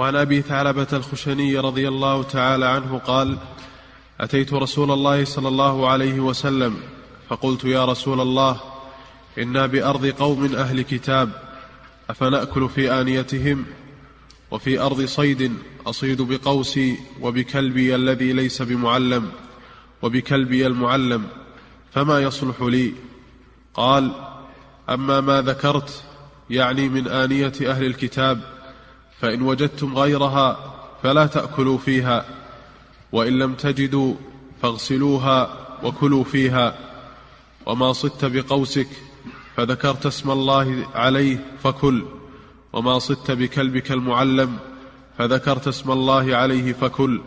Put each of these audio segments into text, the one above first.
وعن أبي ثعلبة الخشني رضي الله تعالى عنه قال أتيت رسول الله صلى الله عليه وسلم فقلت يا رسول الله إنا بأرض قوم أهل كتاب أفنأكل في آنيتهم؟ وفي أرض صيد أصيد بقوسي وبكلبي الذي ليس بمعلم وبكلبي المعلم فما يصلح لي؟ قال أما ما ذكرت يعني من آنية أهل الكتاب فإن وجدتم غيرها فلا تأكلوا فيها وإن لم تجدوا فاغسلوها وكلوا فيها. وما صدت بقوسك فذكرت اسم الله عليه فكل وما صدت بكلبك المعلم فذكرت اسم الله عليه فكل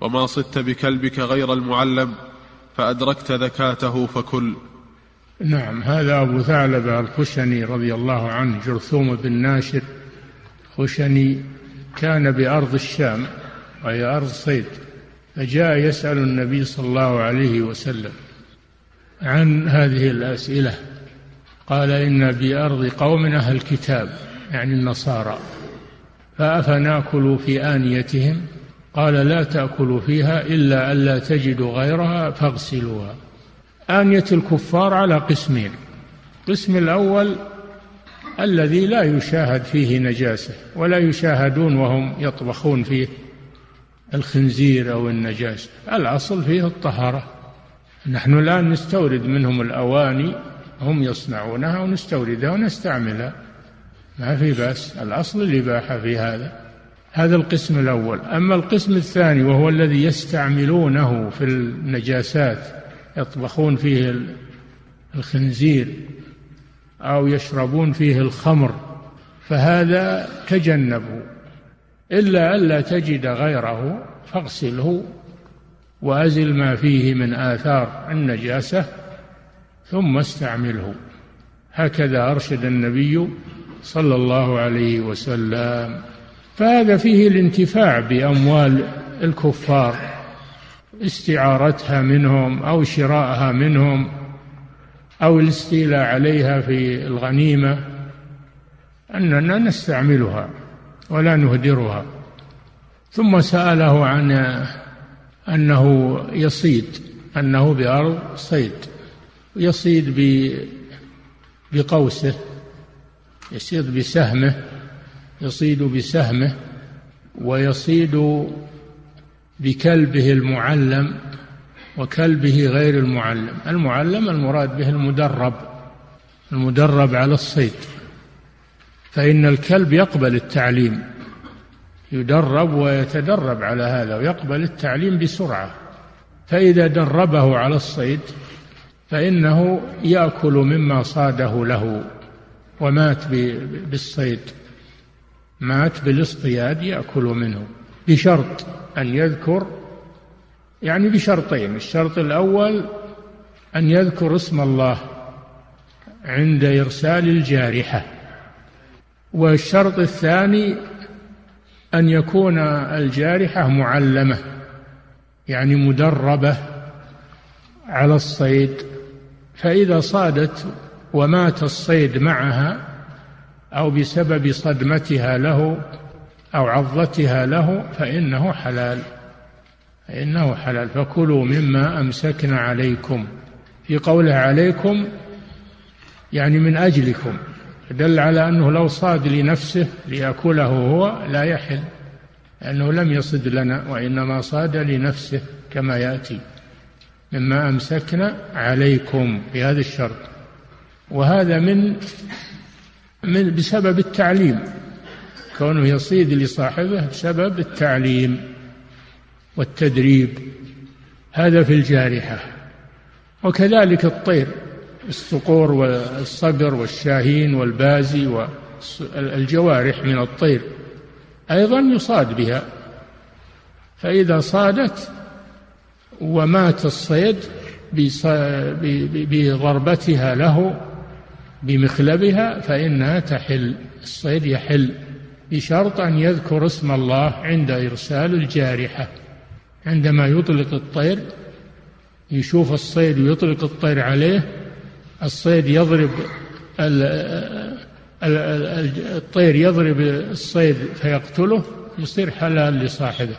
وما صدت بكلبك غير المعلم فأدركت ذكاته فكل. نعم هذا أبو ثعلبة الخشني رضي الله عنه جرثوم بن ناشر خشني كان بأرض الشام وهي أرض صيد فجاء يسأل النبي صلى الله عليه وسلم عن هذه الأسئلة. قال إن بأرض قوم أهل كتاب يعني النصارى. فأفناكل في آنيتهم؟ قال لا تأكلوا فيها إلا ألا تجدوا غيرها فاغسلوها. آنية الكفار على قسمين. القسم الأول الذي لا يشاهد فيه نجاسة ولا يشاهدون وهم يطبخون فيه الخنزير أو النجاسة. الأصل فيه الطهارة. نحن الآن نستورد منهم الأواني هم يصنعونها ونستوردها ونستعملها. ما في بأس الأصل الإباحة في هذا. هذا القسم الأول. أما القسم الثاني وهو الذي يستعملونه في النجاسات يطبخون فيه الخنزير أو يشربون فيه الخمر فهذا تجنبوا. إلا ألا تجد غيره فاغسله وأزل ما فيه من آثار النجاسة ثم استعمله. هكذا أرشد النبي صلى الله عليه وسلم. فهذا فيه الانتفاع بأموال الكفار استعارتها منهم أو شراءها منهم. أو الاستيلاء عليها في الغنيمة أننا نستعملها ولا نهدرها. ثم سأله عن أنه يصيد أنه بأرض صيد يصيد بقوسه يصيد بسهمه يصيد بسهمه ويصيد بكلبه المعلم وكلبه غير المعلم. المعلم المراد به المدرب المدرب على الصيد. فإن الكلب يقبل التعليم يدرب ويتدرب على هذا ويقبل التعليم بسرعة. فإذا دربه على الصيد فإنه يأكل مما صاده له ومات بالصيد. مات بالاصطياد يأكل منه. بشرط أن يذكر يعني بشرطين. الشرط الأول أن يذكر اسم الله عند إرسال الجارحة. والشرط الثاني أن يكون الجارحة معلمة يعني مدربة على الصيد. فإذا صادت ومات الصيد معها أو بسبب صدمتها له أو عضتها له فإنه حلال. فإنه حلال. فكلوا مما أمسكنا عليكم. في قوله عليكم يعني من أجلكم. دل على أنه لو صاد لنفسه ليأكله هو لا يحل لأنه لم يصد لنا وإنما صاد لنفسه كما يأتي. مما أمسكنا عليكم بهذا الشرط. وهذا من من بسبب التعليم. كونه يصيد لصاحبه بسبب التعليم. والتدريب هذا في الجارحة. وكذلك الطير الصقور والصقر والشاهين والبازي والجوارح من الطير أيضا يصاد بها. فإذا صادت ومات الصيد بضربتها له بمخلبها فإنها تحل الصيد يحل بشرط أن يذكر اسم الله عند إرسال الجارحة. عندما يطلق الطير يشوف الصيد ويطلق الطير عليه الصيد يضرب الطير يضرب الصيد فيقتله يصير حلال لصاحبه.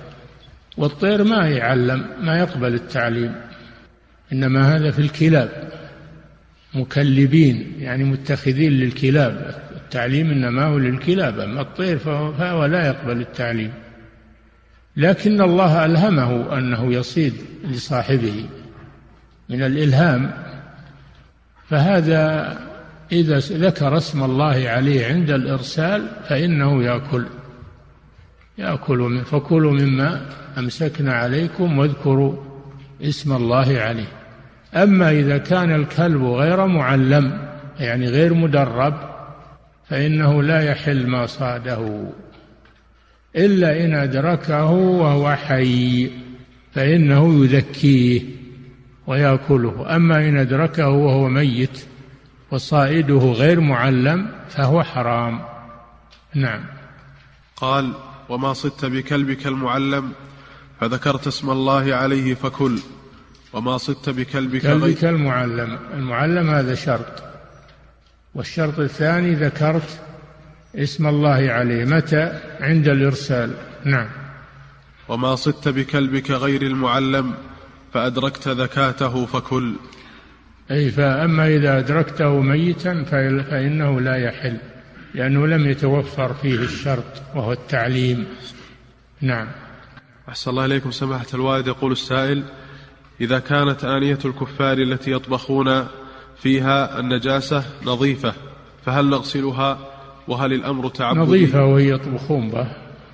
والطير ما يعلم ما يقبل التعليم. إنما هذا في الكلاب. مكلبين يعني متخذين للكلاب. التعليم إنما هو للكلاب أما الطير فهو لا يقبل التعليم. لكن الله ألهمه أنه يصيد لصاحبه من الإلهام. فهذا إذا ذكر اسم الله عليه عند الإرسال فإنه يأكل. يأكل من فكلوا مما أمسكنا عليكم واذكروا اسم الله عليه. أما إذا كان الكلب غير معلم يعني غير مدرب فإنه لا يحل ما صاده. إلا إن أدركه وهو حي فإنه يذكيه ويأكله. أما إن أدركه وهو ميت وصائده غير معلم فهو حرام. نعم. قال وما صدت بكلبك المعلم فذكرت اسم الله عليه فكل. وما صدت بكلبك كلبك المعلم. المعلم هذا شرط. والشرط الثاني ذكرت اسم الله عليه. متى؟ عند الإرسال. نعم. وما صدت بكلبك غير المعلم فأدركت ذكاته فكل. أي فأما إذا أدركته ميتا فإنه لا يحل لأنه لم يتوفر فيه الشرط وهو التعليم. نعم. أحسن الله إليكم سماحة الوالد. يقول السائل إذا كانت آنية الكفار التي يطبخون فيها النجاسة نظيفة فهل نغسلها؟ وهل الأمر تعبدي؟ نظيفة وهي يطبخون به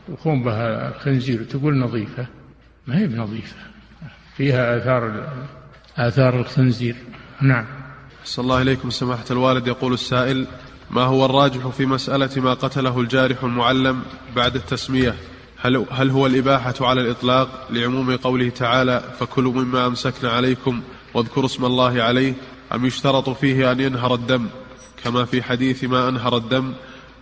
يطبخون بها خنزير تقول نظيفة. ما هي بنظيفة. فيها آثار آثار الخنزير. نعم. صلى الله إليكم سماحة الوالد. يقول السائل ما هو الراجح في مسألة ما قتله الجارح المعلم بعد التسمية؟ هل, هل هو الإباحة على الإطلاق؟ لعموم قوله تعالى فكلوا مما أمسكنا عليكم واذكروا اسم الله عليه. أم يشترط فيه أن ينهر الدم؟ كما في حديث ما أنهر الدم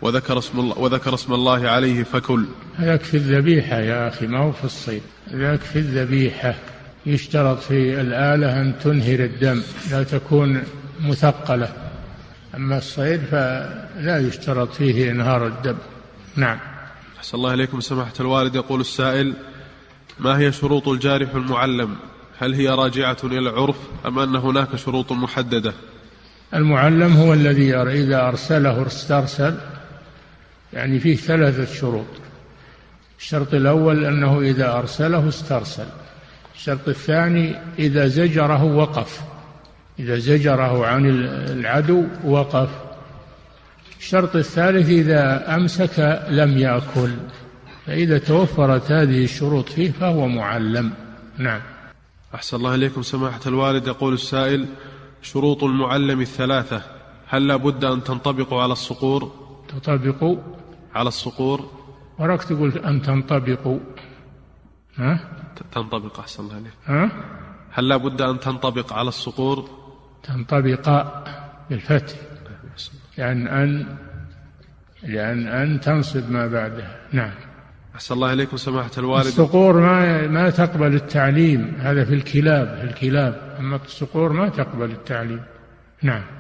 وذكر اسم الله, وذكر اسم الله عليه فكل. يكفي الذبيحة يا أخي ما هو في الصيد. يكفي الذبيحة. يشترط في الآلة أن تنهر الدم لا تكون مثقلة. أما الصيد فلا يشترط فيه إنهار الدم. نعم. أحسن الله إليكم سماحة الوالد. يقول السائل ما هي شروط الجارح المعلم؟ هل هي راجعة إلى العرف أم أن هناك شروط محددة؟ المعلم هو الذي إذا أرسله استرسل يعني فيه ثلاثة شروط. الشرط الأول أنه إذا أرسله استرسل. الشرط الثاني إذا زجره وقف. إذا زجره عن العدو وقف. الشرط الثالث إذا أمسك لم يأكل. فإذا توفرت هذه الشروط فيه فهو معلم. نعم. أحسن الله إليكم سماحة الوالد. يقول السائل شروط المعلم الثلاثة هل لا بد أن تنطبق على الصقور؟ تطبق على الصقور. وراك تقول أن تنطبق. ها؟ تنطبق أحسن الله عليك. ها؟ هل لا بد أن تنطبق على الصقور؟ تنطبق بالفتح. لأن أن لأن أن تنصب ما بعدها نعم. أحسن الله إليكم سماحة الوالد. الصقور ما ما تقبل التعليم. هذا في الكلاب في الكلاب. أما الصقور ما تقبل التعليم. نعم.